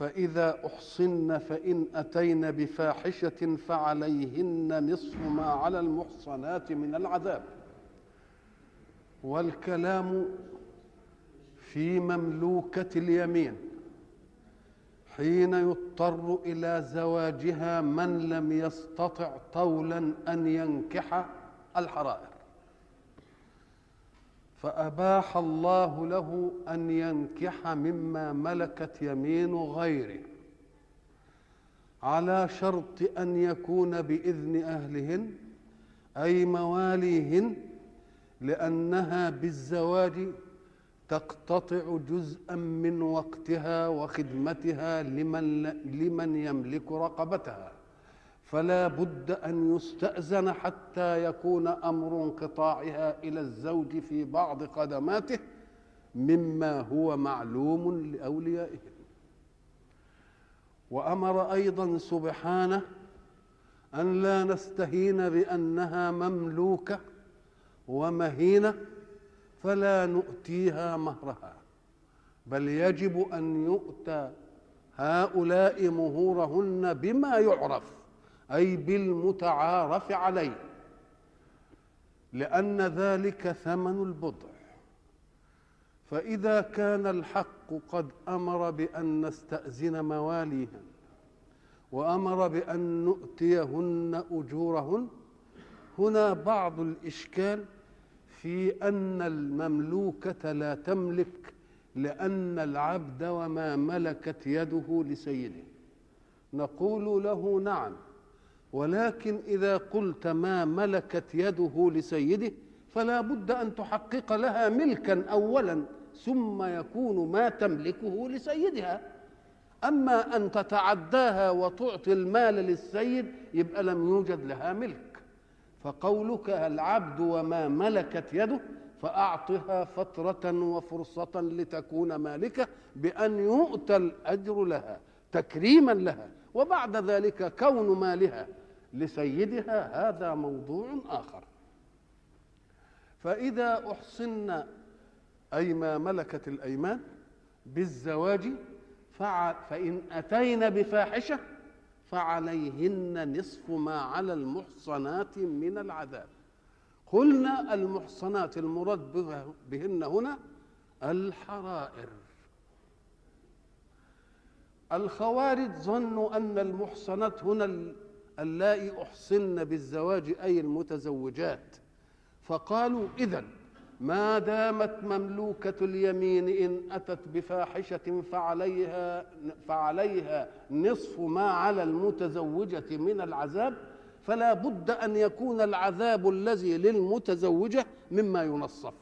فإذا أحصن فإن أتين بفاحشة فعليهن نصف ما على المحصنات من العذاب. والكلام في مملوكة اليمين. حين يضطر إلى زواجها من لم يستطع طولا أن ينكح الحرائر. فأباح الله له أن ينكح مما ملكت يمين غيره على شرط أن يكون بإذن أهلهن أي مواليهن لأنها بالزواج تقتطع جزءا من وقتها وخدمتها لمن لمن يملك رقبتها. فلا بد أن يستأذن حتى يكون أمر انقطاعها إلى الزوج في بعض خدماته مما هو معلوم لأوليائهم. وأمر أيضا سبحانه أن لا نستهين بأنها مملوكة ومهينة فلا نؤتيها مهرها بل يجب أن يؤتى هؤلاء مهورهن بما يعرف. أي بالمتعارف عليه لأن ذلك ثمن البضع. فإذا كان الحق قد أمر بأن نستأذن مواليهن وأمر بأن نؤتيهن أجورهن هنا بعض الإشكال في أن المملوكة لا تملك لأن العبد وما ملكت يده لسيده. نقول له نعم ولكن إذا قلت ما ملكت يده لسيده فلا بد أن تحقق لها ملكا اولا ثم يكون ما تملكه لسيدها. أما أن تتعداها وتعطي المال للسيد يبقى لم يوجد لها ملك. فقولك العبد وما ملكت يده فأعطها فترة وفرصة لتكون مالكة بأن يؤتى الأجر لها تكريما لها وبعد ذلك كون مالها. لسيدها هذا موضوع آخر. فإذا أحصن أي ما ملكت الأيمان بالزواج فإن أتين بفاحشة فعليهن نصف ما على المحصنات من العذاب. قلنا المحصنات المراد بهن هنا الحرائر. الخوارج ظنوا أن المحصنات هنا اللائي احصن بالزواج أي المتزوجات. فقالوا اذا ما دامت مملوكة اليمين إن أتت بفاحشة فعليها فعليها نصف ما على المتزوجة من العذاب فلا بد أن يكون العذاب الذي للمتزوجة مما ينصف.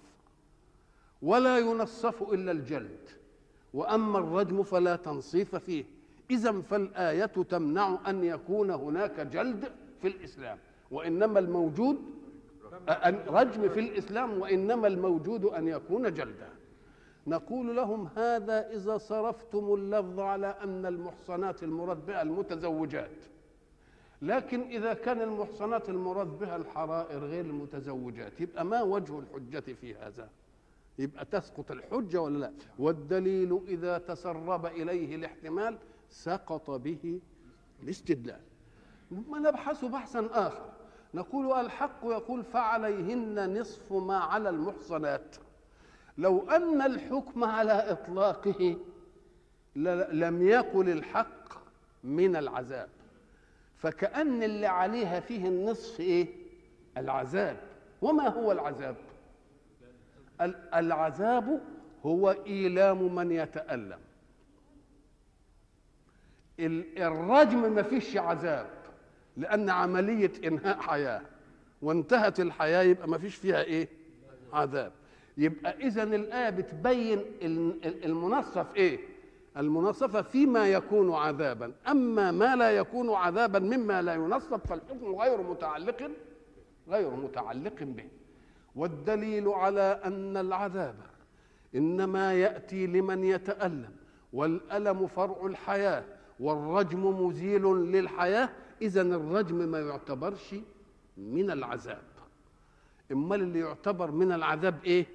ولا ينصف إلا الجلد. وأما الرجم فلا تنصيف فيه. إذا فالآية تمنع أن يكون هناك جلد في الإسلام وإنما الموجود رجم في الإسلام وإنما الموجود أن يكون جلدا. نقول لهم هذا إذا صرفتم اللفظ على أن المحصنات المراد بها المتزوجات. لكن إذا كان المحصنات المراد بها الحرائر غير المتزوجات يبقى ما وجه الحجة في هذا؟ يبقى تسقط الحجة ولا لا؟ والدليل إذا تسرب إليه الاحتمال سقط به الاستدلال. ما نبحث بحثا آخر. نقول الحق يقول فعليهن نصف ما على المحصنات. لو أن الحكم على إطلاقه لم يقل الحق من العذاب. فكأن اللي عليها فيه النصف إيه؟ العذاب. وما هو العذاب؟ العذاب هو إيلام من يتألم. الرجم ما فيش عذاب لأن عملية إنهاء حياة وانتهت الحياة يبقى ما فيش فيها إيه؟ عذاب. يبقى إذا الآية بتبين المنصف إيه؟ المنصفة فيما يكون عذابا. أما ما لا يكون عذابا مما لا ينصب فالحكم غير متعلق غير متعلق به. والدليل على أن العذاب إنما يأتي لمن يتألم والألم فرع الحياة. والرجم مزيل للحياة إذا الرجم ما يعتبرش من العذاب. امال اللي يعتبر من العذاب إيه؟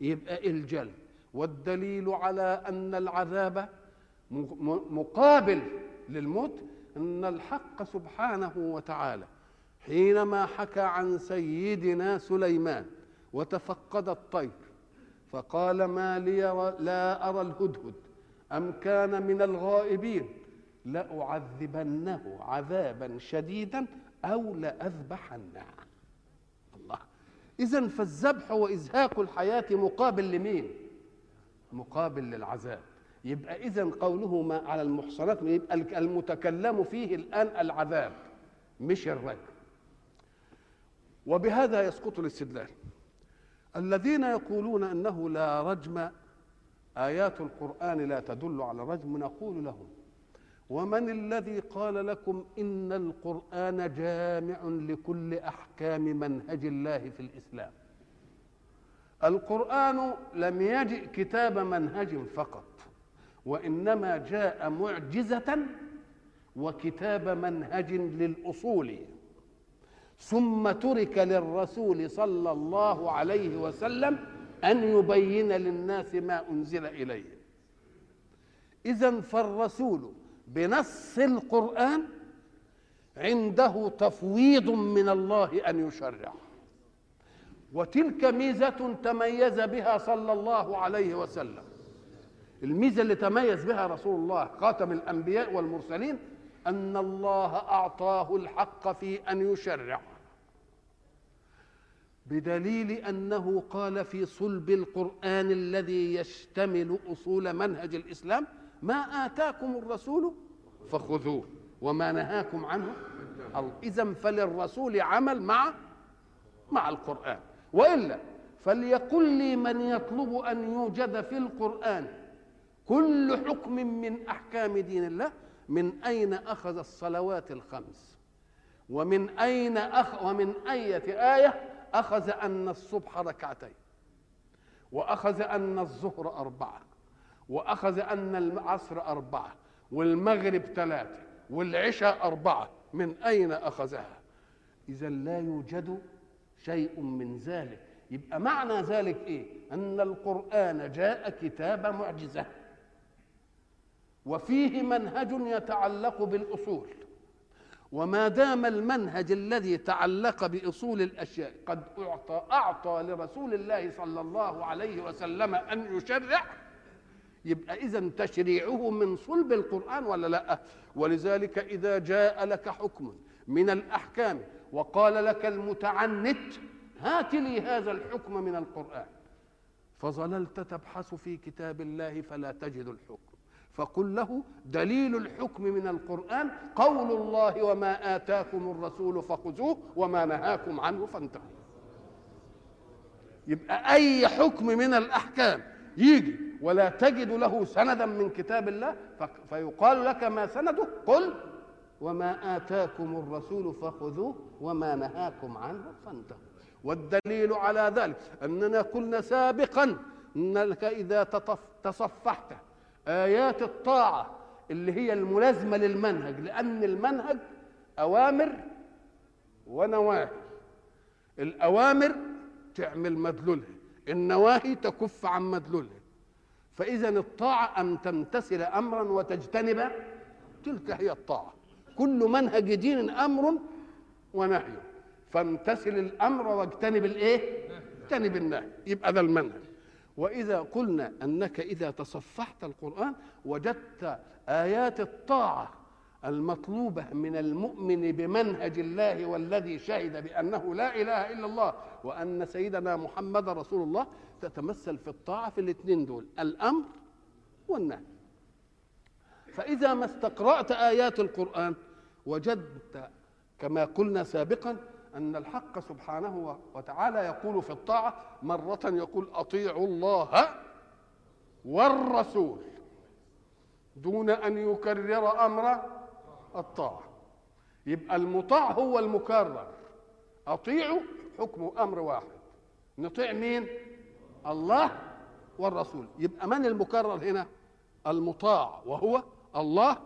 يبقى الجلد والدليل على أن العذاب مقابل للموت أن الحق سبحانه وتعالى حينما حكى عن سيدنا سليمان وتفقد الطير فقال ما لي لا أرى الهدهد أم كان من الغائبين؟ لأعذبنه عذابا شديدا أو لأذبحنه. الله. اذا فالذبح وإزهاق الحياة مقابل لمين؟ مقابل للعذاب. يبقى اذا قوله ما على المحصنات يبقى المتكلم فيه الآن العذاب مش الرجم وبهذا يسقط الاستدلال. الذين يقولون أنه لا رجم آيات القرآن لا تدل على الرجم نقول لهم ومن الذي قال لكم إن القرآن جامع لكل أحكام منهج الله في الإسلام؟ القرآن لم يجئ كتاب منهج فقط وإنما جاء معجزة وكتاب منهج للأصول. ثم ترك للرسول صلى الله عليه وسلم أن يبين للناس ما أنزل إليه. اذا فالرسول بنص القرآن عنده تفويض من الله أن يشرع وتلك ميزة تميز بها صلى الله عليه وسلم. الميزة اللي تميز بها رسول الله خاتم الأنبياء والمرسلين أن الله أعطاه الحق في أن يشرع بدليل أنه قال في صلب القرآن الذي يشتمل أصول منهج الإسلام ما آتاكم الرسول فخذوه وما نهاكم عنه. إذا فللرسول عمل مع مع القرآن. وإلا فليقل لي من يطلب أن يوجد في القرآن. كل حكم من أحكام دين الله. من أين أخذ الصلوات الخمس؟ ومن أين أخ ومن إيه آية أخذ أن الصبح ركعتين؟ وأخذ أن الظهر أربعة؟ وأخذ أن العصر أربعة والمغرب ثلاثة والعشاء أربعة. من أين أخذها؟ إذا لا يوجد شيء من ذلك. يبقى معنى ذلك إيه؟ أن القرآن جاء كتاب معجزة. وفيه منهج يتعلق بالأصول. وما دام المنهج الذي تعلق بأصول الأشياء قد اعطى أعطى لرسول الله صلى الله عليه وسلم أن يشرع يبقى اذا تشريعه من صلب القرآن ولا لا؟ ولذلك إذا جاء لك حكم من الأحكام وقال لك المتعنت هات لي هذا الحكم من القرآن. فظللت تبحث في كتاب الله فلا تجد الحكم. فقل له دليل الحكم من القرآن قول الله وما آتاكم الرسول فخذوه وما نهاكم عنه فانتهوا. يبقى أي حكم من الأحكام يجي ولا تجد له سندا من كتاب الله فيقال لك ما سنده قل وما آتاكم الرسول فخذوه وما نهاكم عنه فانتهوا. والدليل على ذلك أننا قلنا سابقا أنك إذا تصفحت آيات الطاعة اللي هي الملازمة للمنهج لأن المنهج أوامر ونواهي. الأوامر تعمل مدلولها. النواهي تكف عن مدلولها فإذا الطاعة أن تمتثل أمرا وتجتنب تلك هي الطاعة. كل منهج دين أمر ونهي. فامتثل الأمر واجتنب الإيه؟ اجتنب النهي. يبقى ده المنهج. وإذا قلنا أنك إذا تصفحت القرآن وجدت آيات الطاعة المطلوبة من المؤمن بمنهج الله والذي شهد بأنه لا إله إلا الله وأن سيدنا محمد رسول الله تتمثل في الطاعة في الاثنين دول الأمر والنهي. فإذا ما استقرأت آيات القرآن وجدت كما قلنا سابقا أن الحق سبحانه وتعالى يقول في الطاعة مرة يقول أطيعوا الله والرسول دون أن يكرر أمر الطاعة. يبقى المطاع هو المكرر. أطيعوا حكم أمر واحد. نطيع مين؟ الله والرسول. يبقى من المكرر هنا؟ المطاع وهو الله.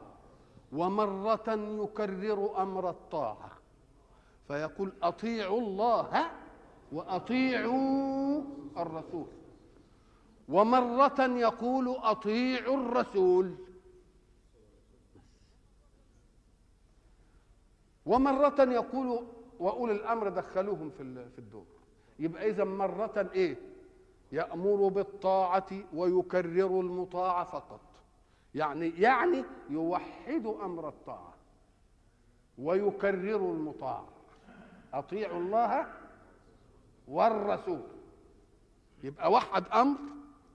ومرة يكرر أمر الطاعة. فيقول أطيعوا الله وأطيعوا الرسول. ومرة يقول أطيعوا الرسول. ومرة يقول وأولي الأمر دخلوهم في في الدور. يبقى إذا مرة إيه؟ يأمر بالطاعة ويكرر المطاع فقط. يعني يعني يوحد أمر الطاعة ويكرر المطاع أطيعوا الله والرسول. يبقى وحد أمر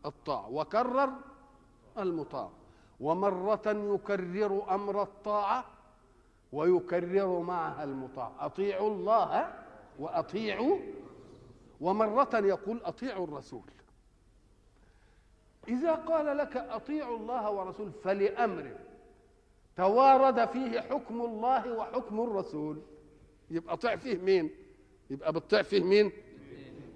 الطاعة وكرر المطاع ومرة يكرر أمر الطاعة ويكرر معها المطاع. أطيعوا الله وأطيعوا ومرة يقول أطيعوا الرسول. إذا قال لك أطيعوا الله ورسول فلأمر توارد فيه حكم الله وحكم الرسول. يبقى طيع فيه مين؟ يبقى بتطيع فيه مين؟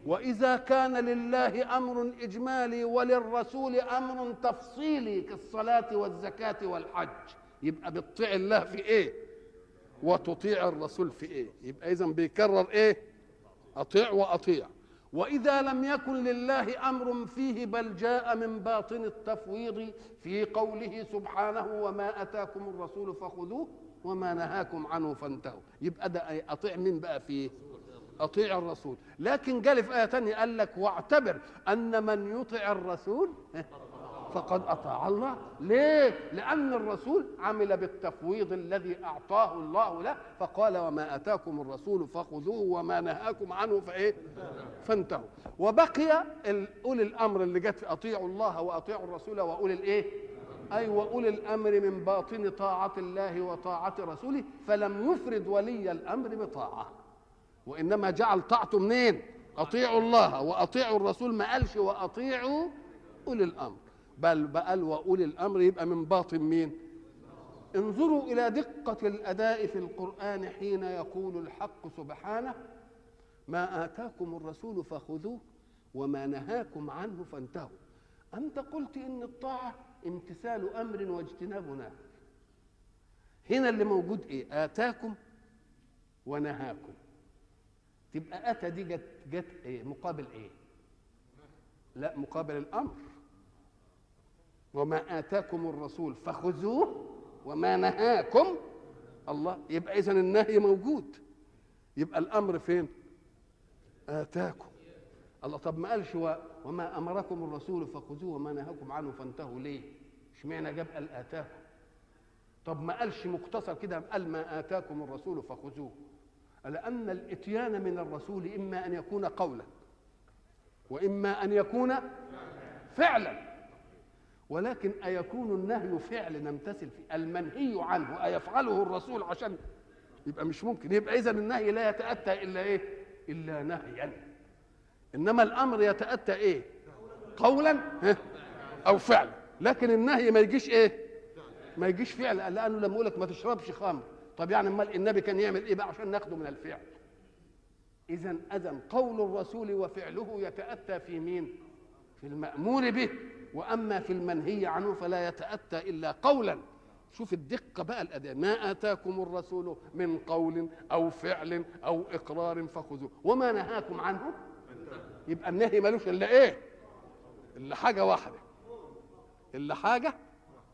وإذا كان لله أمر إجمالي وللرسول أمر تفصيلي كالصلاة والزكاة والحج يبقى بتطيع الله في إيه؟ وتطيع الرسول في إيه؟ يبقى إذا بيكرر إيه؟ أطيع وأطيع. وإذا لم يكن لله أمر فيه بل جاء من باطن التفويض في قوله سبحانه وما أتاكم الرسول فخذوه وما نهاكم عنه فانتهوا. يبقى ده أطيع مين بقى فيه؟ أطيع الرسول. لكن قال في آية ثانية قال لك واعتبر أن من يطع الرسول فقد أطاع الله. ليه؟ لأن الرسول عمل بالتفويض الذي أعطاه الله له فقال وما أتاكم الرسول فخذوه وما نهاكم عنه فإيه؟ فانتهوا. وبقي أولي الأمر اللي جت في أطيعوا الله وأطيعوا الرسول وأولي الإيه؟ اي واولي الأمر من باطن طاعة الله وطاعة رسوله فلم يفرد ولي الأمر بطاعة. وإنما جعل طاعته منين؟ أطيعوا الله وأطيعوا الرسول ما قالش وأطيعوا أولي الأمر. بل بقى وأولي الأمر يبقى من باطن مين؟ انظروا إلى دقة الأداء في القرآن حين يقول الحق سبحانه ما آتاكم الرسول فخذوه وما نهاكم عنه فانتهوا. أنت قلت إن الطاعة امتثال أمر واجتناب نهي. هنا اللي موجود إيه؟ آتاكم ونهاكم. تبقى اتى دي جت جت إيه؟ مقابل إيه؟ لا مقابل الأمر. وما آتاكم الرسول فخذوه وما نهاكم الله يبقى إذا النهي موجود يبقى الأمر فين؟ آتاكم الله طب ما قالش وما أمركم الرسول فخذوه وما نهاكم عنه فانتهوا ليه؟ اشمعنى جاب قال آتاكم؟ طب ما قالش مقتصر كده قال ما آتاكم الرسول فخذوه لأن الإتيان من الرسول إما أن يكون قولا وإما أن يكون فعلا ولكن أيكون النهي فعل نمتثل فيه المنهي عنه أيفعله الرسول عشان يبقى مش ممكن. يبقى إذا النهي لا يتأتى إلا إيه؟ إلا نهيا. إنما الأمر يتأتى إيه؟ قولا أو فعلا. لكن النهي ما يجيش إيه؟ ما يجيش فعل لأنه لما يقول لك ما تشربش خمر. طب يعني أمال النبي كان يعمل إيه بقى عشان ناخده من الفعل؟ اذا أذن قول الرسول وفعله يتأتى في مين؟ في المامور به وأما في المنهي عنه فلا يتأتى إلا قولا. شوف الدقة بقى الاداء ما آتاكم الرسول من قول أو فعل أو إقرار فخذوه. وما نهاكم عنه؟ يبقى النهي ملوش إلا إيه؟ إلا حاجة واحدة. إلا حاجة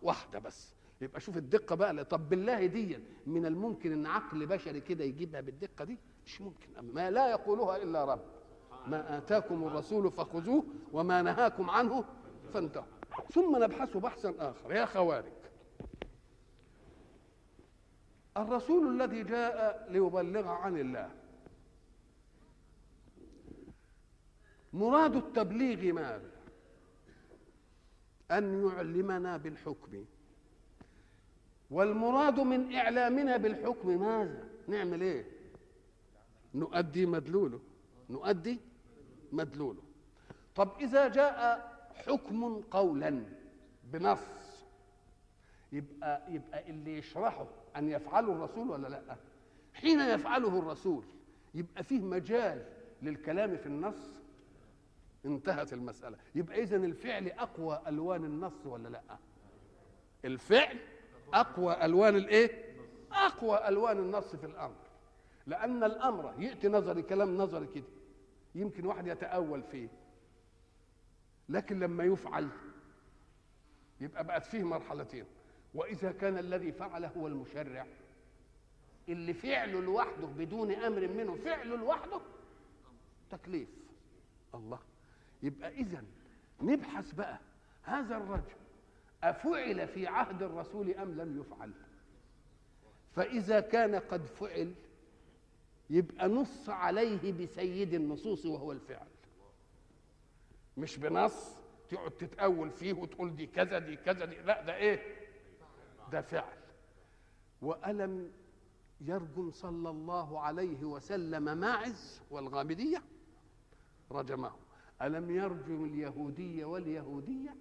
واحدة بس. يبقى شوف الدقة بقى طب بالله دي من الممكن إن عقل بشري كده يجيبها بالدقة دي؟ مش ممكن. ما لا يقولها إلا رب. ما آتاكم الرسول فخذوه وما نهاكم عنه فانتهوا. ثم نبحث بحثا آخر. يا خوارج. الرسول الذي جاء ليبلغ عن الله مراد التبليغ ماذا؟ أن يعلمنا بالحكم. والمراد من إعلامنا بالحكم ماذا؟ نعمل إيه؟ نؤدي مدلوله. نؤدي مدلوله. طب إذا جاء حكم قولا بنص يبقى يبقى اللي يشرحه أن يفعله الرسول ولا لأ؟ حين يفعله الرسول يبقى فيه مجال للكلام في النص؟ انتهت المسألة. يبقى إذن الفعل أقوى ألوان النص ولا لأ؟ الفعل أقوى ألوان الإيه؟ أقوى ألوان النص في الأمر. لأن الأمر يأتي نظري كلام نظري كده. يمكن واحد يتأول فيه. لكن لما يفعل يبقى بقت فيه مرحلتين. وإذا كان الذي فعل هو المشرع اللي فعله لوحده بدون أمر منه فعله لوحده تكليف. الله. يبقى إذا نبحث بقى هذا الرجل أفعل في عهد الرسول أم لم يفعل؟ فإذا كان قد فعل يبقى نص عليه بسيد النصوص وهو الفعل. مش بنص تقعد تتأول فيه وتقول دي كذا دي كذا دي لا ده إيه؟ ده فعل. وألم يرجم صلى الله عليه وسلم ماعز والغامدية؟ رجمه. ألم يرجم اليهودية واليهودية؟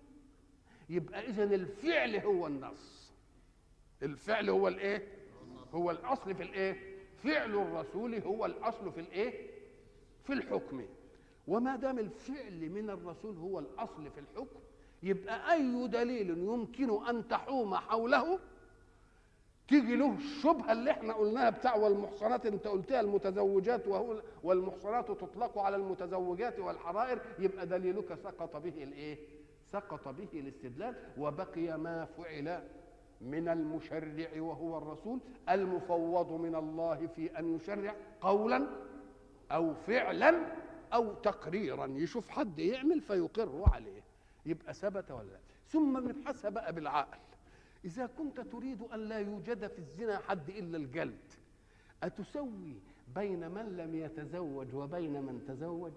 يبقى إذا الفعل هو النص. الفعل هو الإيه؟ هو الأصل في الإيه؟ فعل الرسول هو الأصل في الإيه؟ في الحكم. وما دام الفعل من الرسول هو الأصل في الحكم يبقى أي دليل يمكن أن تحوم حوله؟ تيجي له الشبهة اللي إحنا قلناها بتاع والمحصنات أنت قلتها المتزوجات وهو والمحصنات تطلق على المتزوجات والحرائر يبقى دليلك سقط به الإيه؟ سقط به الاستدلال وبقي ما فعل من المشرع وهو الرسول المفوض من الله في أن يشرع قولا أو فعلا أو تقريرا. يشوف حد يعمل فيقر عليه. يبقى ثبت ولا لا؟ ثم نبحثها بقى بالعقل. إذا كنت تريد أن لا يوجد في الزنا حد إلا الجلد أتسوي بين من لم يتزوج وبين من تزوج؟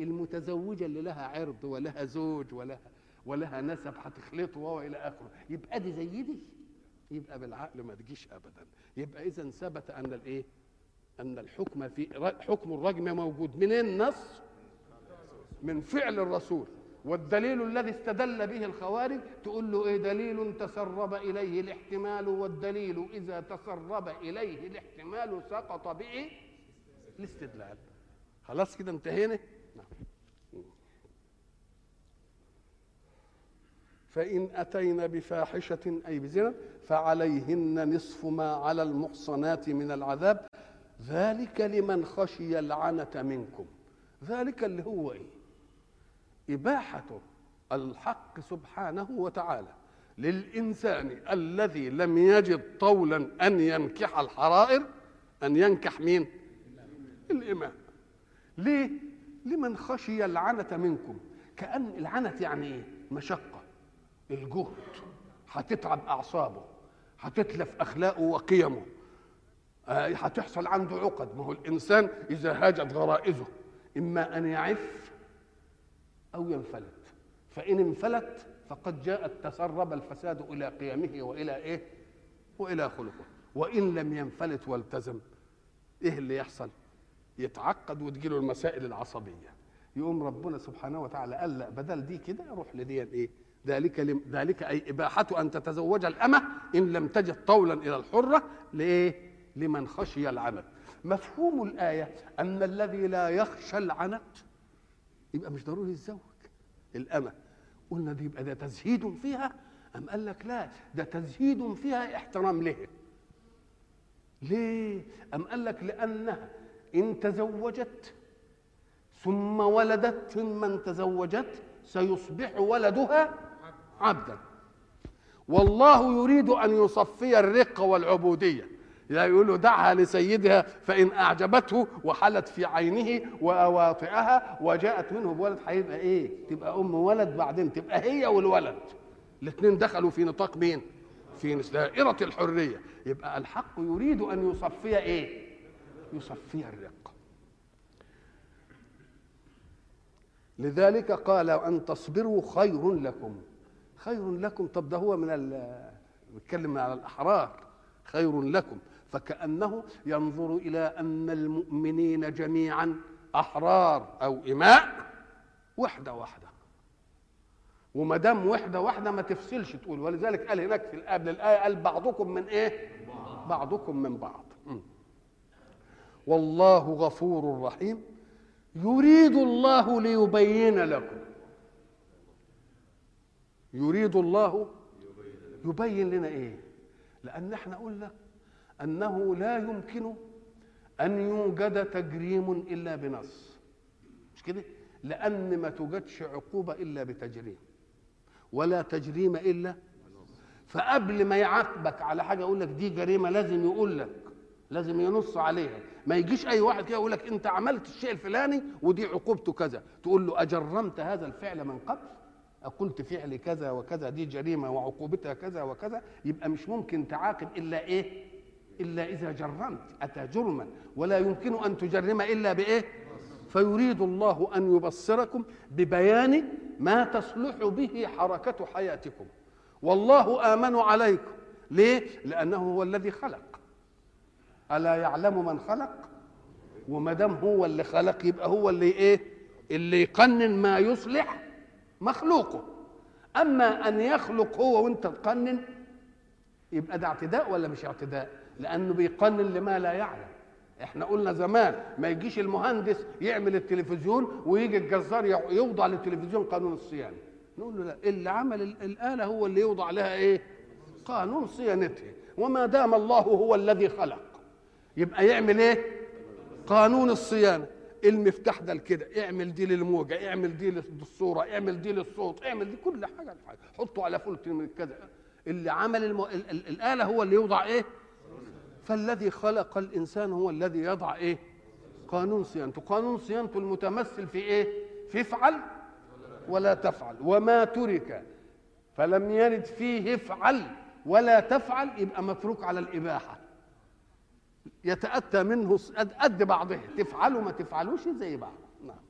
المتزوجة اللي لها عرض ولها زوج ولها ولها نسب هتخلطه وإلى آخره. يبقى دي زي دي. يبقى بالعقل ما تجيش أبدا. يبقى إذا ثبت أن الإيه أن الحكم في حكم الرجم موجود. من النص؟ من فعل الرسول. والدليل الذي استدل به الخوارج تقول له إيه؟ دليل تسرب إليه الاحتمال. والدليل إذا تسرب إليه الاحتمال سقط به الاستدلال. خلاص كده انتهينا نعم فإن أتينا بفاحشة أي بزنا فعليهن نصف ما على المحصنات من العذاب. ذلك لمن خشي العنة منكم. ذلك اللي هو إيه؟ إباحة الحق سبحانه وتعالى للإنسان الذي لم يجد طولا أن ينكح الحرائر. أن ينكح مين؟ الإمام. ليه؟ لمن خشي العنة منكم. كأن العنة يعني إيه؟ مشقة. الجهد هتتعب أعصابه هتتلف أخلاقه وقيمه هتحصل عنده عقد ما هو الإنسان إذا هاجت غرائزه إما أن يعف أو ينفلت فإن انفلت فقد جاء تسرب الفساد إلى قيمه وإلى إيه؟ وإلى خلقه وإن لم ينفلت والتزم إيه اللي يحصل؟ يتعقد وتجيله المسائل العصبية يقوم ربنا سبحانه وتعالى قال لا بدل دي كده روح لدي إيه؟ ذلك ذلك أي إباحة أن تتزوج الأمة إن لم تجد طولا إلى الحرة. لإيه؟ لمن خشي العنت مفهوم الآية أن الذي لا يخشى العنت يبقى مش ضروري يتزوج الأمة. قلنا دي يبقى ده تزهيد فيها أم قال لك لا ده تزهيد فيها احترام له ليه؟ أم قال لك لأنها إن تزوجت ثم ولدت ممن تزوجت سيصبح ولدها عبدا والله يريد أن يصفي الرقة والعبودية لا يقول دعها لسيدها فإن أعجبته وحلت في عينه وأواطئها وجاءت منه بولد هيبقى إيه؟ تبقى أم ولد بعدين تبقى هي والولد الاثنين دخلوا في نطاق مين؟ في دائرة الحرية يبقى الحق يريد أن يصفي إيه؟ يصفي الرقة لذلك قال أن تصبروا خير لكم خير لكم. طب ده هو من ال بيتكلم على الأحرار. خير لكم. فكأنه ينظر إلى أن المؤمنين جميعا أحرار أو إماء وحدة واحدة. وما دام وحدة واحدة ما تفصلش تقول. ولذلك قال هناك في قبل الآية قال بعضكم من إيه؟ بعضكم من بعض. والله غفور رحيم. يريد الله ليبين لكم. يريد الله يبين لنا إيه؟ لأن إحنا قلنا أنه لا يمكن أن يوجد تجريم إلا بنص. مش كده؟ لأن ما توجدش عقوبة إلا بتجريم ولا تجريم إلا فقبل ما يعاقبك على حاجة يقول لك دي جريمة لازم يقول لك لازم ينص عليها. ما يجيش أي واحد كده يقول لك أنت عملت الشيء الفلاني ودي عقوبته كذا تقول له أجرمت هذا الفعل من قبل؟ قلت فعل كذا وكذا دي جريمة وعقوبتها كذا وكذا يبقى مش ممكن تعاقب إلا إيه؟ إلا إذا جرمت أتى جرما. ولا يمكن أن تجرم إلا بإيه؟ فيريد الله أن يبصركم ببيان ما تصلح به حركة حياتكم. والله آمن عليكم. ليه؟ لأنه هو الذي خلق. ألا يعلم من خلق؟ وما دام هو اللي خلق يبقى هو اللي إيه؟ اللي يقنن ما يصلح مخلوقه. أما أن يخلق هو وأنت تقنن يبقى ده اعتداء ولا مش اعتداء؟ لأنه بيقنن لما لا يعلم. إحنا قلنا زمان ما يجيش المهندس يعمل التلفزيون ويجي الجزار يوضع للتلفزيون قانون الصيانة. نقول له لا اللي عمل الآلة هو اللي يوضع لها إيه؟ قانون صيانتها. وما دام الله هو الذي خلق يبقى يعمل إيه؟ قانون الصيانة. المفتاح ده كده اعمل دي للموجة اعمل دي للصوره اعمل دي للصوت اعمل دي كل حاجة. حطه على فلت من كذا اللي عمل المو... ال... ال... الآلة هو اللي يوضع إيه؟ فالذي خلق الإنسان هو الذي يضع إيه؟ قانون صيانته. قانون صيانته المتمثل في إيه؟ في افعل ولا تفعل. وما ترك. فلم يرد فيه افعل ولا تفعل يبقى متروك على الإباحة. يتأتى منه قد بعضه. تفعلوا ما تفعلوش زي بعض. نعم.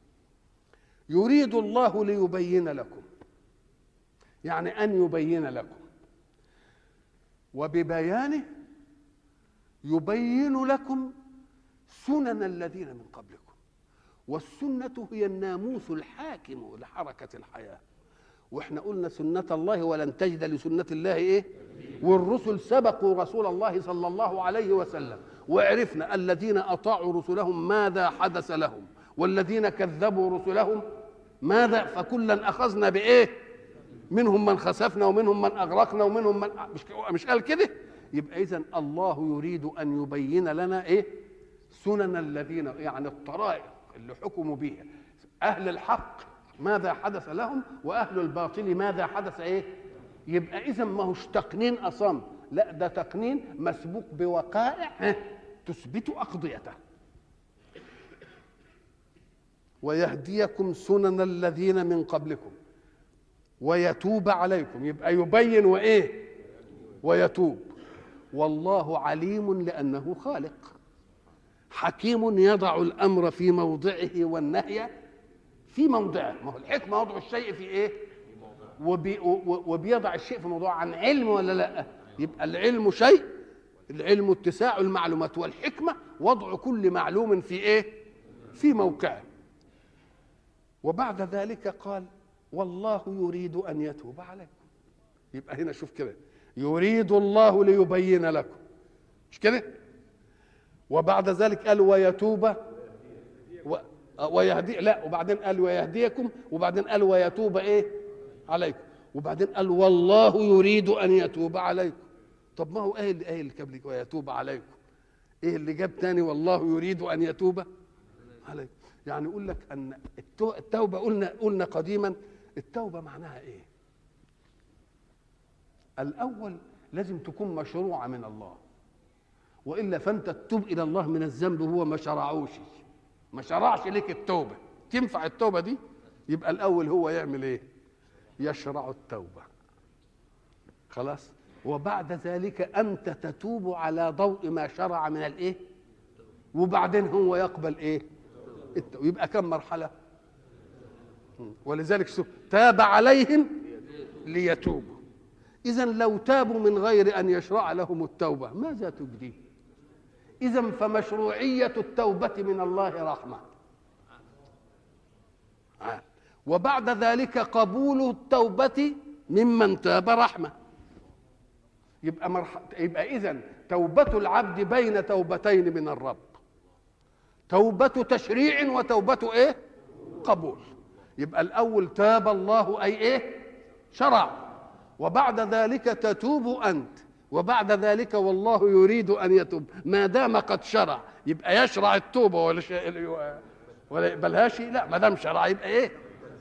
يريد الله ليبين لكم. يعني أن يبين لكم. وببيانه يبين لكم سنن الذين من قبلكم. والسنة هي الناموس الحاكم لحركة الحياة. وإحنا قلنا سنة الله ولن تجد لسنة الله إيه؟ والرسل سبقوا رسول الله صلى الله عليه وسلم. وعرفنا الذين أطاعوا رسلهم ماذا حدث لهم. والذين كذبوا رسلهم ماذا؟ فكلا أخذنا بإيه؟ منهم من خسفنا ومنهم من أغرقنا ومنهم من مش مش قال كده؟ يبقى اذا الله يريد أن يبين لنا إيه؟ سنن الذين يعني الطرائق اللي حكموا بها أهل الحق ماذا حدث لهم وأهل الباطل ماذا حدث إيه؟ يبقى اذا ما هوش تقنين أصم. لا ده تقنين مسبوق بوقائع تثبت أقضيته. ويهديكم سنن الذين من قبلكم. ويتوب عليكم. يبقى يبين وإيه؟ ويتوب. والله عليم لأنه خالق. حكيم يضع الأمر في موضعه والنهي في موضعه ما هو الحكمة وضع الشيء في إيه؟ وبي وبيضع الشيء في موضوع عن علم ولا لأ؟ يبقى العلم شيء العلم اتساع المعلومات والحكمة وضع كل معلوم في إيه؟ في موقعه وبعد ذلك قال والله يريد أن يتوب عليكم. يبقى هنا شوف كده. يريد الله ليبين لكم. مش كده؟ وبعد ذلك قال ويتوب. و... ويهدي لا وبعدين قال ويهديكم وبعدين قال ويتوب إيه؟ عليكم. وبعدين قال والله يريد أن يتوب عليكم. طب ما هو إيه اللي إيه قبل ويتوب عليكم؟ إيه اللي جاب تاني والله يريد أن يتوب عليكم؟ يعني يقول لك أن التوبة قلنا قلنا قديما التوبة معناها إيه؟ الأول لازم تكون مشروعة من الله. وإلا فأنت تتوب إلى الله من الذنب وهو ما شرعوش. ما شرعش لك التوبة. تنفع التوبة دي؟ يبقى الأول هو يعمل إيه؟ يشرع التوبة. خلاص؟ وبعد ذلك أنت تتوب على ضوء ما شرع من الإيه؟ وبعدين هو يقبل إيه؟ التوبة. يبقى كم مرحلة؟ ولذلك تاب عليهم ليتوبوا. اذا لو تابوا من غير أن يشرع لهم التوبة ماذا تجدي اذا فمشروعية التوبة من الله رحمة. وبعد ذلك قبول التوبة ممن تاب رحمة. يبقى مرح... يبقى إذا توبة العبد بين توبتين من الرب. توبة تشريع وتوبة إيه؟ قبول. يبقى الأول تاب الله أي إيه؟ شرع. وبعد ذلك تتوب أنت. وبعد ذلك والله يريد أن يتوب. ما دام قد شرع يبقى يشرع التوبة ولا شيء ولا يقبلهاش لا ما دام شرع يبقى إيه؟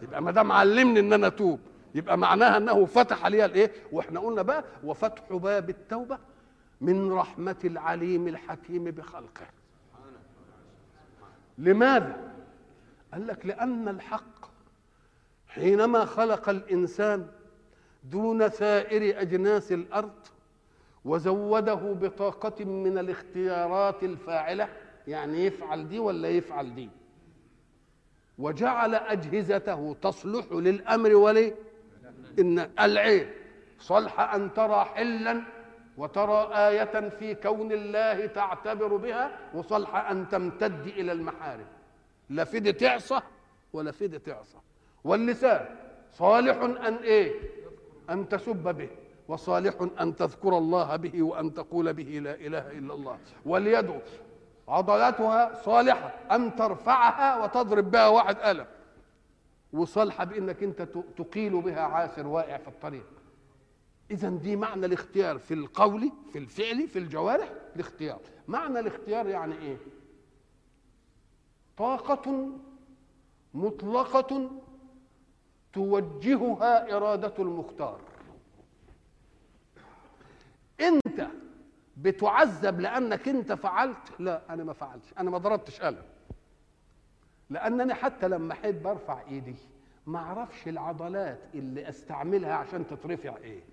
يبقى ما دام علمني إن أنا أتوب يبقى معناها إنه فتح لي الإيه؟ وإحنا قلنا بقى وفتح باب التوبة من رحمة العليم الحكيم بخلقه. لماذا؟ قال لك لأن الحق حينما خلق الإنسان دون سائر أجناس الأرض وزوده بطاقة من الاختيارات الفاعلة. يعني يفعل دي ولا يفعل دي؟ وجعل أجهزته تصلح للأمر ولي إن العين صلح أن ترى حلا وترى آية في كون الله تعتبر بها وصلح أن تمتد إلى المحارم. لا فيد تعصى ولا فيد تعصى واللسان صالح أن إيه؟ أن تسب به. وصالح أن تذكر الله به وأن تقول به لا إله إلا الله. واليد عضلاتها صالحة أن ترفعها وتضرب بها واحد ألم وصالحة بأنك أنت تقيل بها عاسر واقع في الطريق. إذا دي معنى الاختيار في القول في الفعل في الجوارح الاختيار. معنى الاختيار يعني إيه؟ طاقة مطلقة توجهها إرادة المختار. أنت بتعذب لانك انت فعلت؟ لا أنا ما فعلتش. أنا ما ضربتش قلم. لانني حتى لما احب ارفع ايدي ما أعرفش العضلات اللي استعملها عشان تترفع إيه.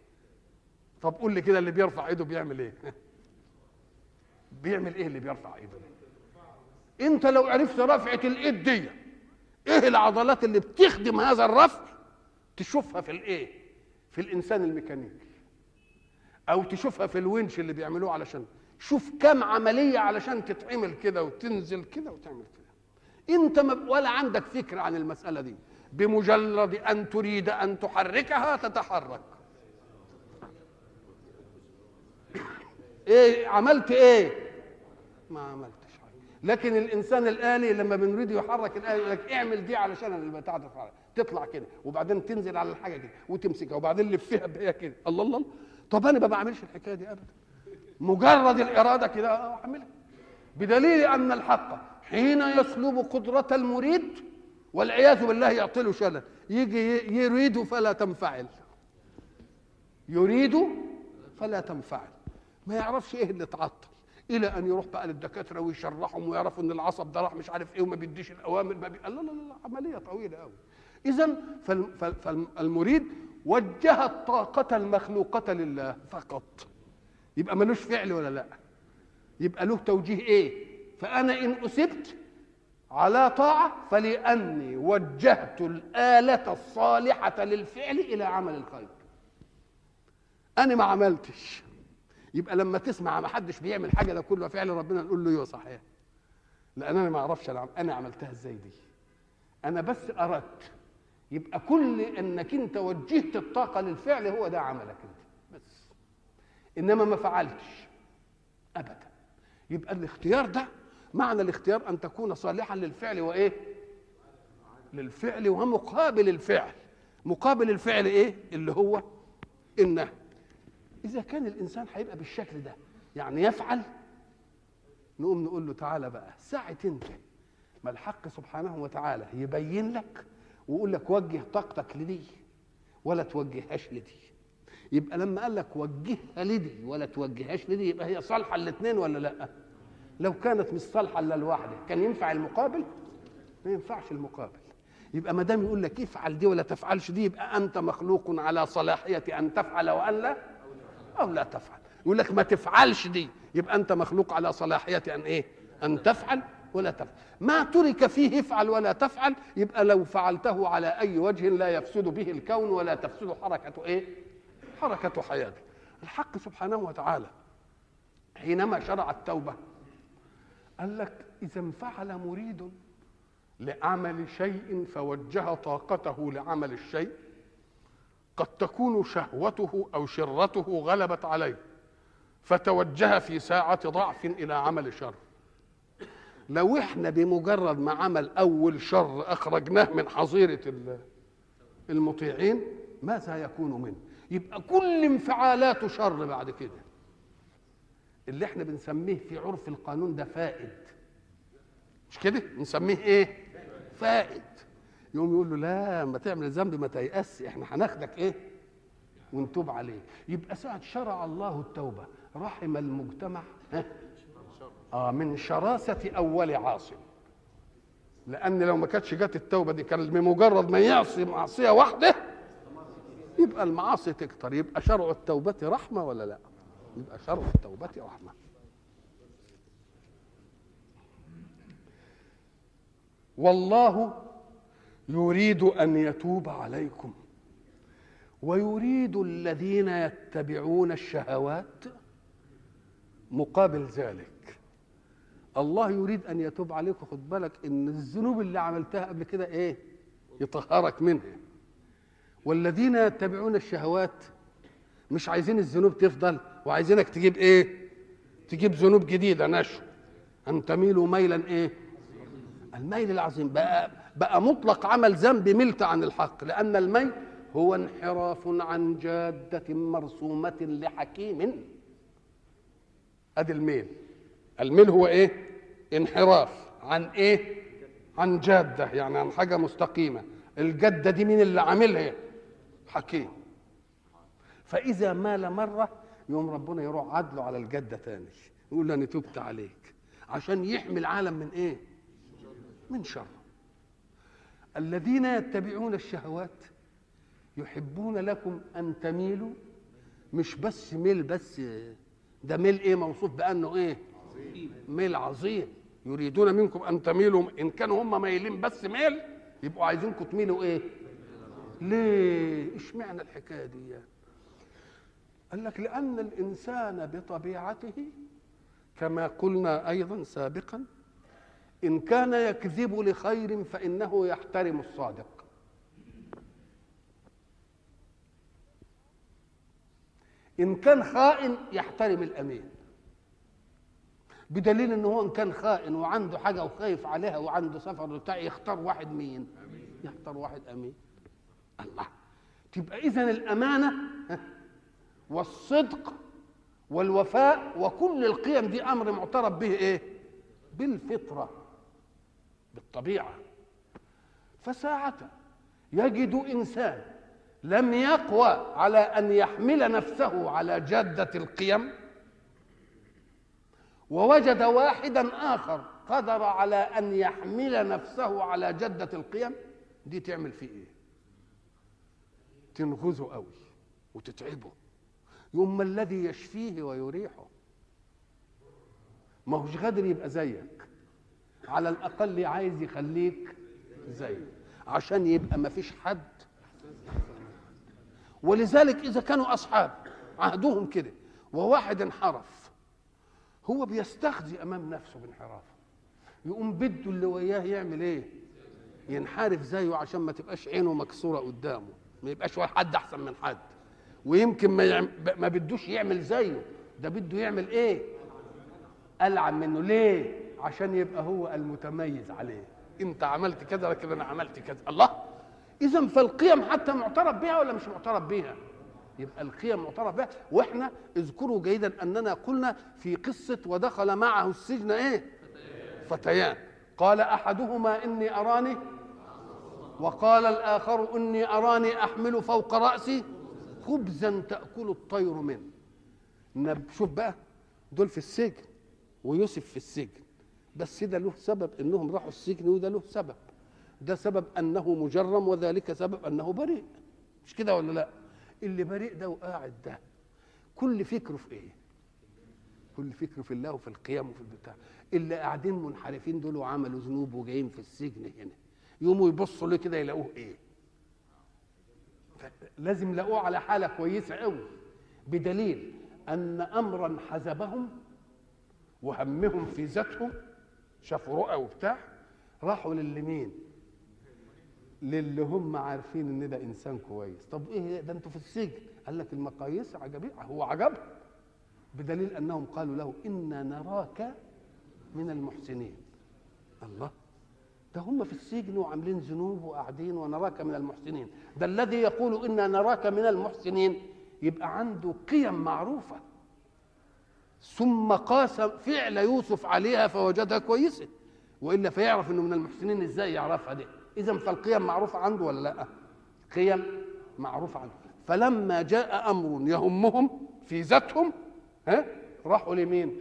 طب قول لي كده اللي بيرفع ايده بيعمل إيه؟ بيعمل إيه اللي بيرفع ايده؟ انت لو عرفت رفعة الايد دي إيه العضلات اللي بتخدم هذا الرفع؟ تشوفها في الايه؟ في الانسان الميكانيكي. أو تشوفها في الونش اللي بيعملوه علشان. شوف كم عملية علشان تتعمل كده وتنزل كده وتعمل كده. انت ولا عندك فكره عن المسألة دي. بمجرد أن تريد أن تحركها تتحرك. إيه عملت إيه؟ ما عملتش. حاجة لكن الإنسان الآلي لما بنريد يحرك الآلي يقول لك اعمل دي علشان البتاع تتحرك تطلع كده وبعدين تنزل على الحاجة كده وتمسكها وبعدين لفها بهي كده. الله الله. طب أنا ما بعملش الحكاية دي ابدا. مجرد الإرادة كده أعملها. بدليل أن الحق حين يسلب قدرة المريد والعياذ بالله يعطي له شلل يجي يريد فلا تنفعل. يريد فلا تنفعل. ما يعرفش إيه اللي تعطل. إلى أن يروح بقى للدكاترة ويشرحهم ويعرفوا إن العصب ده راح مش عارف إيه وما بيديش الأوامر ما بي... لا لا لا عملية طويلة قوي اذا فالمريد وجه الطاقة المخلوقة لله فقط. يبقى ملوش فعل ولا لا؟ يبقى له توجيه إيه؟ فأنا إن أسبت على طاعة فلأني وجهت الآلة الصالحة للفعل إلى عمل الخير. أنا ما عملتش. يبقى لما تسمع ما حدش بيعمل حاجة ده كله فعل ربنا نقول له أيوه صحيح. لأن أنا ما أعرفش أنا عملتها إزاي دي؟ أنا بس أردت يبقى كل انك انت وجهت الطاقة للفعل هو ده عملك انت. بس. انما ما فعلتش. ابدا. يبقى الاختيار ده معنى الاختيار أن تكون صالحا للفعل وإيه؟ للفعل ومقابل الفعل. مقابل الفعل إيه؟ اللي هو النهي إذا كان الإنسان هيبقى بالشكل ده يعني يفعل؟ نقوم نقول له تعالى بقى ساعة انت ما الحق سبحانه وتعالى يبين لك ويقول لك وجه طاقتك لدي ولا توجههاش لدي. يبقى لما قال لك وجهها لدي ولا توجههاش لدي يبقى هي صالحة الاثنين ولا لأ؟ لو كانت مش صالحة إلا الواحده كان ينفع المقابل؟ ما ينفعش المقابل. يبقى ما دام يقول لك افعل دي ولا تفعلش دي يبقى أنت مخلوق على صلاحية أن تفعل وأن لا أو لا تفعل. يقول لك ما تفعلش دي يبقى أنت مخلوق على صلاحية أن إيه؟ أن تفعل. ولا تفعل. ما ترك فيه افعل ولا تفعل يبقى لو فعلته على أي وجه لا يفسد به الكون ولا تفسد حركة إيه؟ حركة حياته. الحق سبحانه وتعالى حينما شرع التوبة قال لك إذا انفعل مريد لعمل شيء فوجه طاقته لعمل الشيء قد تكون شهوته أو شرته غلبت عليه فتوجه في ساعة ضعف إلى عمل شر. لو إحنا بمجرد ما عمل أول شر أخرجناه من حظيرة المطيعين ماذا يكون منه. يبقى كل انفعالاته شر بعد كده. اللي إحنا بنسميه في عرف القانون ده فائد. مش كده؟ نسميه إيه؟ فائد. يقوم يقول له لا ما تعمل الذنب ما تيأس إحنا هناخدك إيه؟ ونتوب عليه يبقى ساعة شرع الله التوبة رحم المجتمع ها؟ آه من شراسة أول عاصم. لأن لو ما كانتش جت التوبة دي كان بمجرد ما يعصي معصية واحدة يبقى المعاصي تكتر. يبقى شرع التوبة رحمة ولا لا؟ يبقى شرع التوبة رحمة. والله يريد أن يتوب عليكم ويريد الذين يتبعون الشهوات مقابل ذلك. الله يريد أن يتوب عليكم خد بالك إن الذنوب اللي عملتها قبل كده إيه؟ يطهرك منها. والذين يتبعون الشهوات مش عايزين الذنوب تفضل وعايزينك تجيب إيه؟ تجيب ذنوب جديدة نشو أن تميلوا ميلا إيه؟ الميل العظيم. بقى بقى مطلق عمل ذنب ملت عن الحق لأن الميل هو انحراف عن جادة مرسومة لحكيم. أدي الميل. الميل هو إيه؟ انحراف عن إيه؟ عن جادة يعني عن حاجة مستقيمة. الجده دي مين اللي عاملها؟ حكيم. فإذا مال مرة يوم ربنا يروح عدله على الجده تاني يقول له أنا تبت عليك. عشان يحمي العالم من إيه؟ من شر. الذين يتبعون الشهوات يحبون لكم أن تميلوا مش بس ميل بس ده ميل إيه؟ موصوف بأنه إيه؟ ميل عظيم يريدون منكم أن تميلوا إن كانوا هم مايلين بس ميل يبقوا عايزينكم تميلوا إيه؟ ليه؟ إشمعنى الحكاية دي؟ قال لك لأن الإنسان بطبيعته كما قلنا أيضا سابقا إن كان يكذب لخير فإنه يحترم الصادق. إن كان خائن يحترم الأمين. بدليل ان هو إن كان خائن وعنده حاجة وخايف عليها وعنده سفر بتاع يختار واحد مين؟ يختار واحد أمين. الله. تبقى اذا الأمانة والصدق والوفاء وكل القيم دي أمر معترف به إيه؟ بالفطرة بالطبيعة. فساعة يجد إنسان لم يقوى على أن يحمل نفسه على جادة القيم ووجد واحدا آخر قدر على أن يحمل نفسه على جدة القيم دي تعمل فيه إيه؟ تنغزه قوي وتتعبه. يوم الذي يشفيه ويريحه. ما هوش قادر يبقى زيك. على الأقل عايز يخليك زيه عشان يبقى ما فيش حد. ولذلك إذا كانوا أصحاب عهدهم كده. وواحد انحرف. هو بيستخزي أمام نفسه بانحرافه. يقوم بده اللي وياه يعمل إيه؟ ينحرف زيه عشان ما تبقاش عينه مكسورة قدامه ما يبقاش حد أحسن من حد. ويمكن ما. ما بدوش يعمل زيه ده بده يعمل إيه؟ ألعن منه. ليه؟ عشان يبقى هو المتميز عليه. أنت عملت كذا لكن أنا عملت كذا. الله! اذا فالقيم حتى معترف بها ولا مش معترف بها يبقى القيم معترف بها. وإحنا اذكروا جيدا اننا قلنا في قصة ودخل معه السجن إيه؟ فتيان. قال أحدهما إني أراني وقال الآخر إني أراني أحمل فوق رأسي خبزا تأكل الطير منه. شوف بقى دول في السجن ويوسف في السجن. بس ده له سبب إنهم راحوا السجن وده له سبب. ده سبب أنه مجرم وذلك سبب أنه بريء. مش كده ولا لا؟ اللي بريء ده وقاعد ده. كل فكره في إيه؟ كل فكره في الله وفي القيام وفي البتاع. اللي قاعدين منحرفين دول وعملوا ذنوب وجايين في السجن هنا. يقوموا يبصوا له كده يلاقوه إيه؟ لازم يلاقوه على حالة كويسة قوي بدليل أن امرا حزبهم وهمهم في ذاتهم شافوا رؤى وبتاع راحوا للي مين؟ للي هم عارفين إن ده إنسان كويس. طب إيه ده أنتوا في السجن. قال لك المقاييس عجبيه هو عجبهم بدليل أنهم قالوا له أنا نراك من المحسنين. الله. ده هم في السجن وعاملين ذنوب وقاعدين ونراك من المحسنين. ده الذي يقول أنا نراك من المحسنين. يبقى عنده قيم معروفة. ثم قاس فعل يوسف عليها فوجدها كويسة. وإلا فيعرف إنه من المحسنين إزاي يعرفها دي. اذا فالقيم معروفه عنده ولا لأ؟ قيم معروفه عنده. فلما جاء أمر يهمهم في ذاتهم ها راحوا لمين؟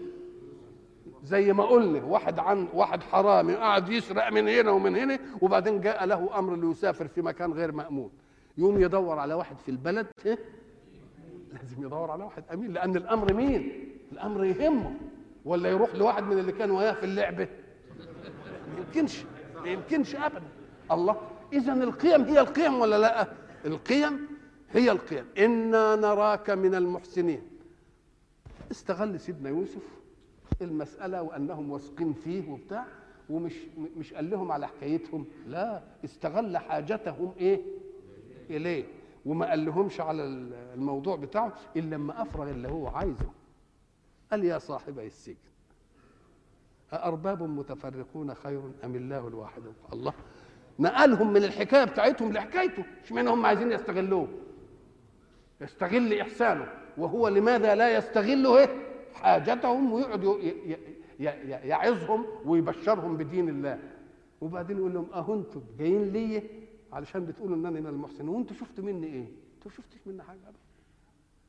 زي ما قلنا واحد عن واحد حرامي قاعد يسرق من هنا ومن هنا وبعدين جاء له أمر ليسافر في مكان غير مأمون. يوم يدور على واحد في البلد ها لازم يدور على واحد أمين لأن الأمر مين؟ الأمر يهمه. ولا يروح لواحد من اللي كانوا وياه في اللعبة. ما يمكنش ما يمكنش ابدا. الله. اذا القيم هي القيم ولا لا؟ القيم هي القيم. إنا نراك من المحسنين. استغل سيدنا يوسف المسألة وأنهم واثقين فيه وبتاع ومش مش قال لهم على حكايتهم. لا استغل حاجتهم إيه؟ إليه. وما قال لهمش على الموضوع بتاعه إلا لما أفرغ اللي هو عايزه. قال يا صاحبي السجن أأرباب متفرقون خير أم الله الواحد الله نقلهم من الحكاية بتاعتهم لحكايته. اشمعنى هم عايزين يستغلوه؟ يستغل إحسانه. وهو لماذا لا يستغل إيه؟ حاجتهم ويقعد يعظهم ويبشرهم بدين الله. وبعدين يقول لهم أهو أنتم جايين لي علشان بتقولوا إن أنا من المحسنين. وأنتوا شفتوا مني إيه؟ أنتوا شفتش مني حاجة أبدا.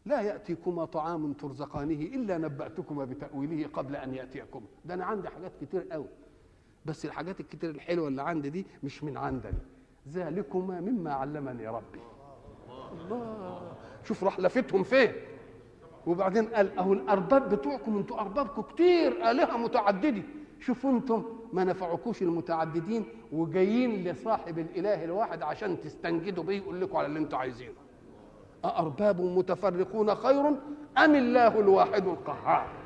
لا يأتيكما طعام ترزقانه إلا نبأتكما بتأويله قبل أن يأتيكما. ده أنا عندي حاجات كتير قوي. بس الحاجات الكتير الحلوة اللي عندي دي مش من عندنا. ذلكما مما علمني ربي. الله. شوف راح لفتهم فين. وبعدين قال أهو الأرباب بتوعكم أنتوا أربابكم كتير آلهة متعددة. شوفوا أنتم ما نفعكوش المتعددين وجايين لصاحب الإله الواحد عشان تستنجدوا بيه يقول لكم على اللي أنتوا عايزينه. أأرباب متفرقون خير أم الله الواحد القهار؟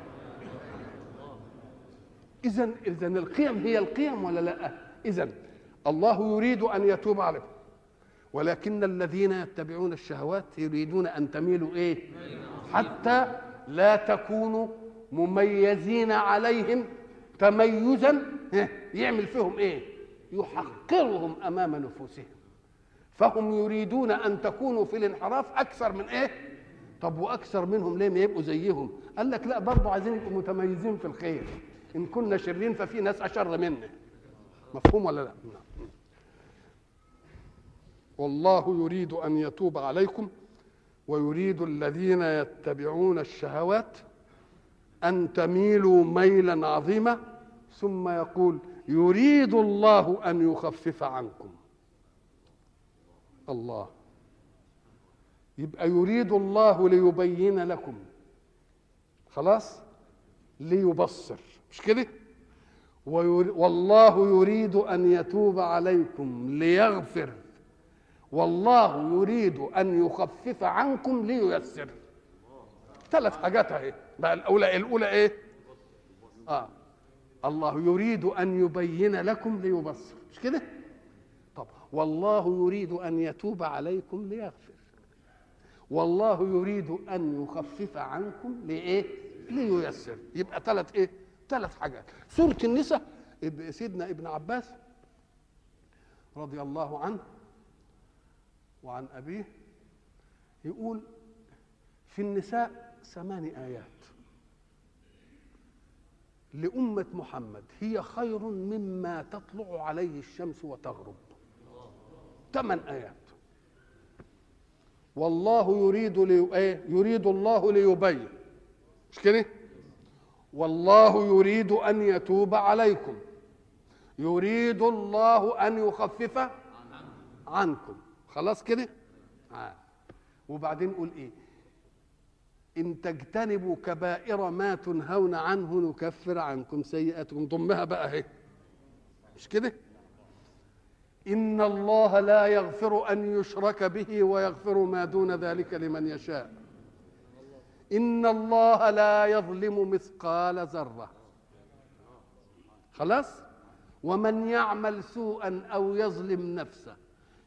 إذا إذا القيم هي القيم ولا لا؟ إذا الله يريد أن يتوب عليكم. ولكن الذين يتبعون الشهوات يريدون أن تميلوا إيه؟ حتى لا تكونوا مميزين عليهم تميزا. يعمل فيهم إيه؟ يحقرهم أمام نفوسهم. فهم يريدون أن تكونوا في الانحراف أكثر من إيه؟ طب وأكثر منهم ليه ما يبقوا زيهم؟ قال لك لا برضه عايزين يبقوا متميزين في الخير. إن كنا شرين ففي ناس أشر منا مفهوم ولا لا؟ والله يريد أن يتوب عليكم ويريد الذين يتبعون الشهوات أن تميلوا ميلا عظيما ثم يقول يريد الله أن يخفف عنكم. الله. يبقى يريد الله ليبين لكم. خلاص؟ ليبصر. مش كده؟ والله يريد أن يتوب عليكم ليغفر. والله يريد أن يخفف عنكم لييسر. ثلاث حاجات أهي. بقى الاولى الأولى إيه؟ آه. الله يريد أن يبين لكم ليبصر. مش كده؟ طب والله يريد أن يتوب عليكم ليغفر. والله يريد أن يخفف عنكم لإيه؟ لييسر. يبقى ثلاث إيه؟ ثلاث حاجات سورة النساء سيدنا ابن عباس رضي الله عنه وعن أبيه يقول في النساء ثمان آيات لأمة محمد هي خير مما تطلع عليه الشمس وتغرب ثمان آيات والله يريد لي... إيه؟ يريد الله ليبين مش كده؟ والله يريد أن يتوب عليكم يريد الله أن يخفف عنكم خلاص كده؟ آه. وبعدين قول إيه؟ إن تجتنبوا كبائر ما تنهون عنه نكفر عنكم سيئاتكم ضمها بقى أهي مش كده إن الله لا يغفر أن يشرك به ويغفر ما دون ذلك لمن يشاء إن الله لا يظلم مثقال ذرة. خلاص؟ ومن يعمل سوءا أو يظلم نفسه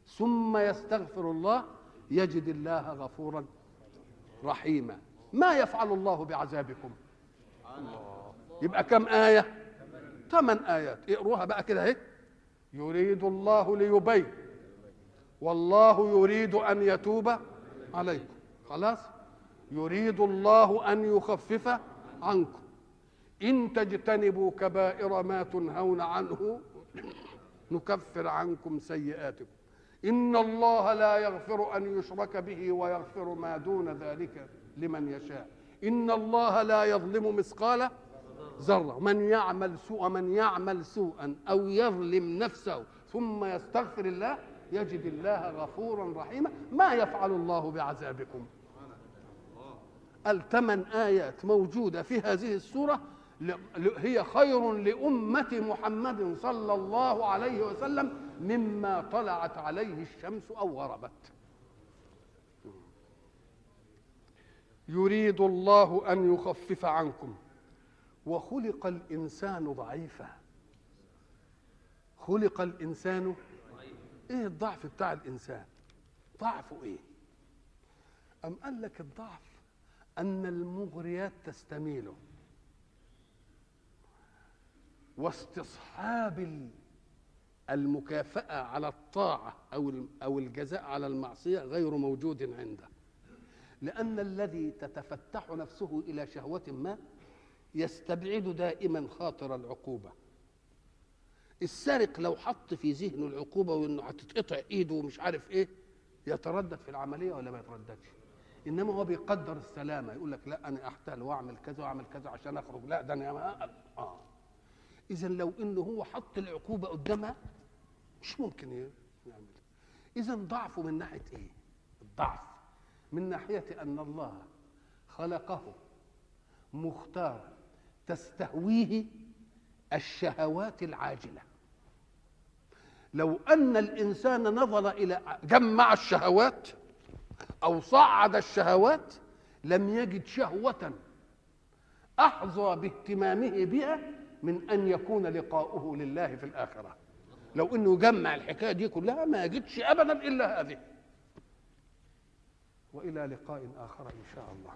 ثم يستغفر الله يجد الله غفورا رحيما. ما يفعل الله بعذابكم؟ يبقى كم آية؟ ثمان آيات. اقروها بقى كده اهي. يريد الله ليبين. والله يريد أن يتوب عليكم. خلاص؟ يريد الله أن يخفف عنكم. إن تجتنبوا كبائر ما تنهون عنه نكفر عنكم سيئاتكم. إن الله لا يغفر أن يشرك به ويغفر ما دون ذلك لمن يشاء. إن الله لا يظلم مثقال ذرة. من يعمل سوء من يعمل سوءا أو يظلم نفسه ثم يستغفر الله يجد الله غفورا رحيما. ما يفعل الله بعذابكم. الثمان آيات موجودة في هذه السورة هي خير لأمة محمد صلى الله عليه وسلم مما طلعت عليه الشمس أو غربت. يريد الله أن يخفف عنكم. وخلق الإنسان ضعيفا. خلق الإنسان إيه الضعف بتاع الإنسان؟ ضعفه إيه؟ أم قال لك الضعف أن المغريات تستميله. واستصحاب المكافأة على الطاعة أو أو الجزاء على المعصية غير موجود عنده. لأن الذي تتفتح نفسه إلى شهوة ما يستبعد دائما خاطر العقوبة. السارق لو حط في ذهنه العقوبة وإنه هتتقطع إيده ومش عارف إيه يتردد في العملية ولا ما يترددش؟ إنما هو بيقدر السلامة. يقول لك لا أنا أحتال وأعمل كذا وأعمل كذا عشان أخرج. لا ده أنا آه. إذا لو إنه هو حط العقوبة قدامها مش ممكن يعمل. إذا ضعفه من ناحية إيه؟ الضعف. من ناحية أن الله خلقه مختار تستهويه الشهوات العاجلة. لو أن الإنسان نظر إلى جمع الشهوات أو صعد الشهوات لم يجد شهوة أحظى باهتمامه بها من أن يكون لقاؤه لله في الآخرة. لو إنه جمع الحكاية دي كلها ما يجدش ابدا إلا هذه. وإلى لقاء آخر إن شاء الله.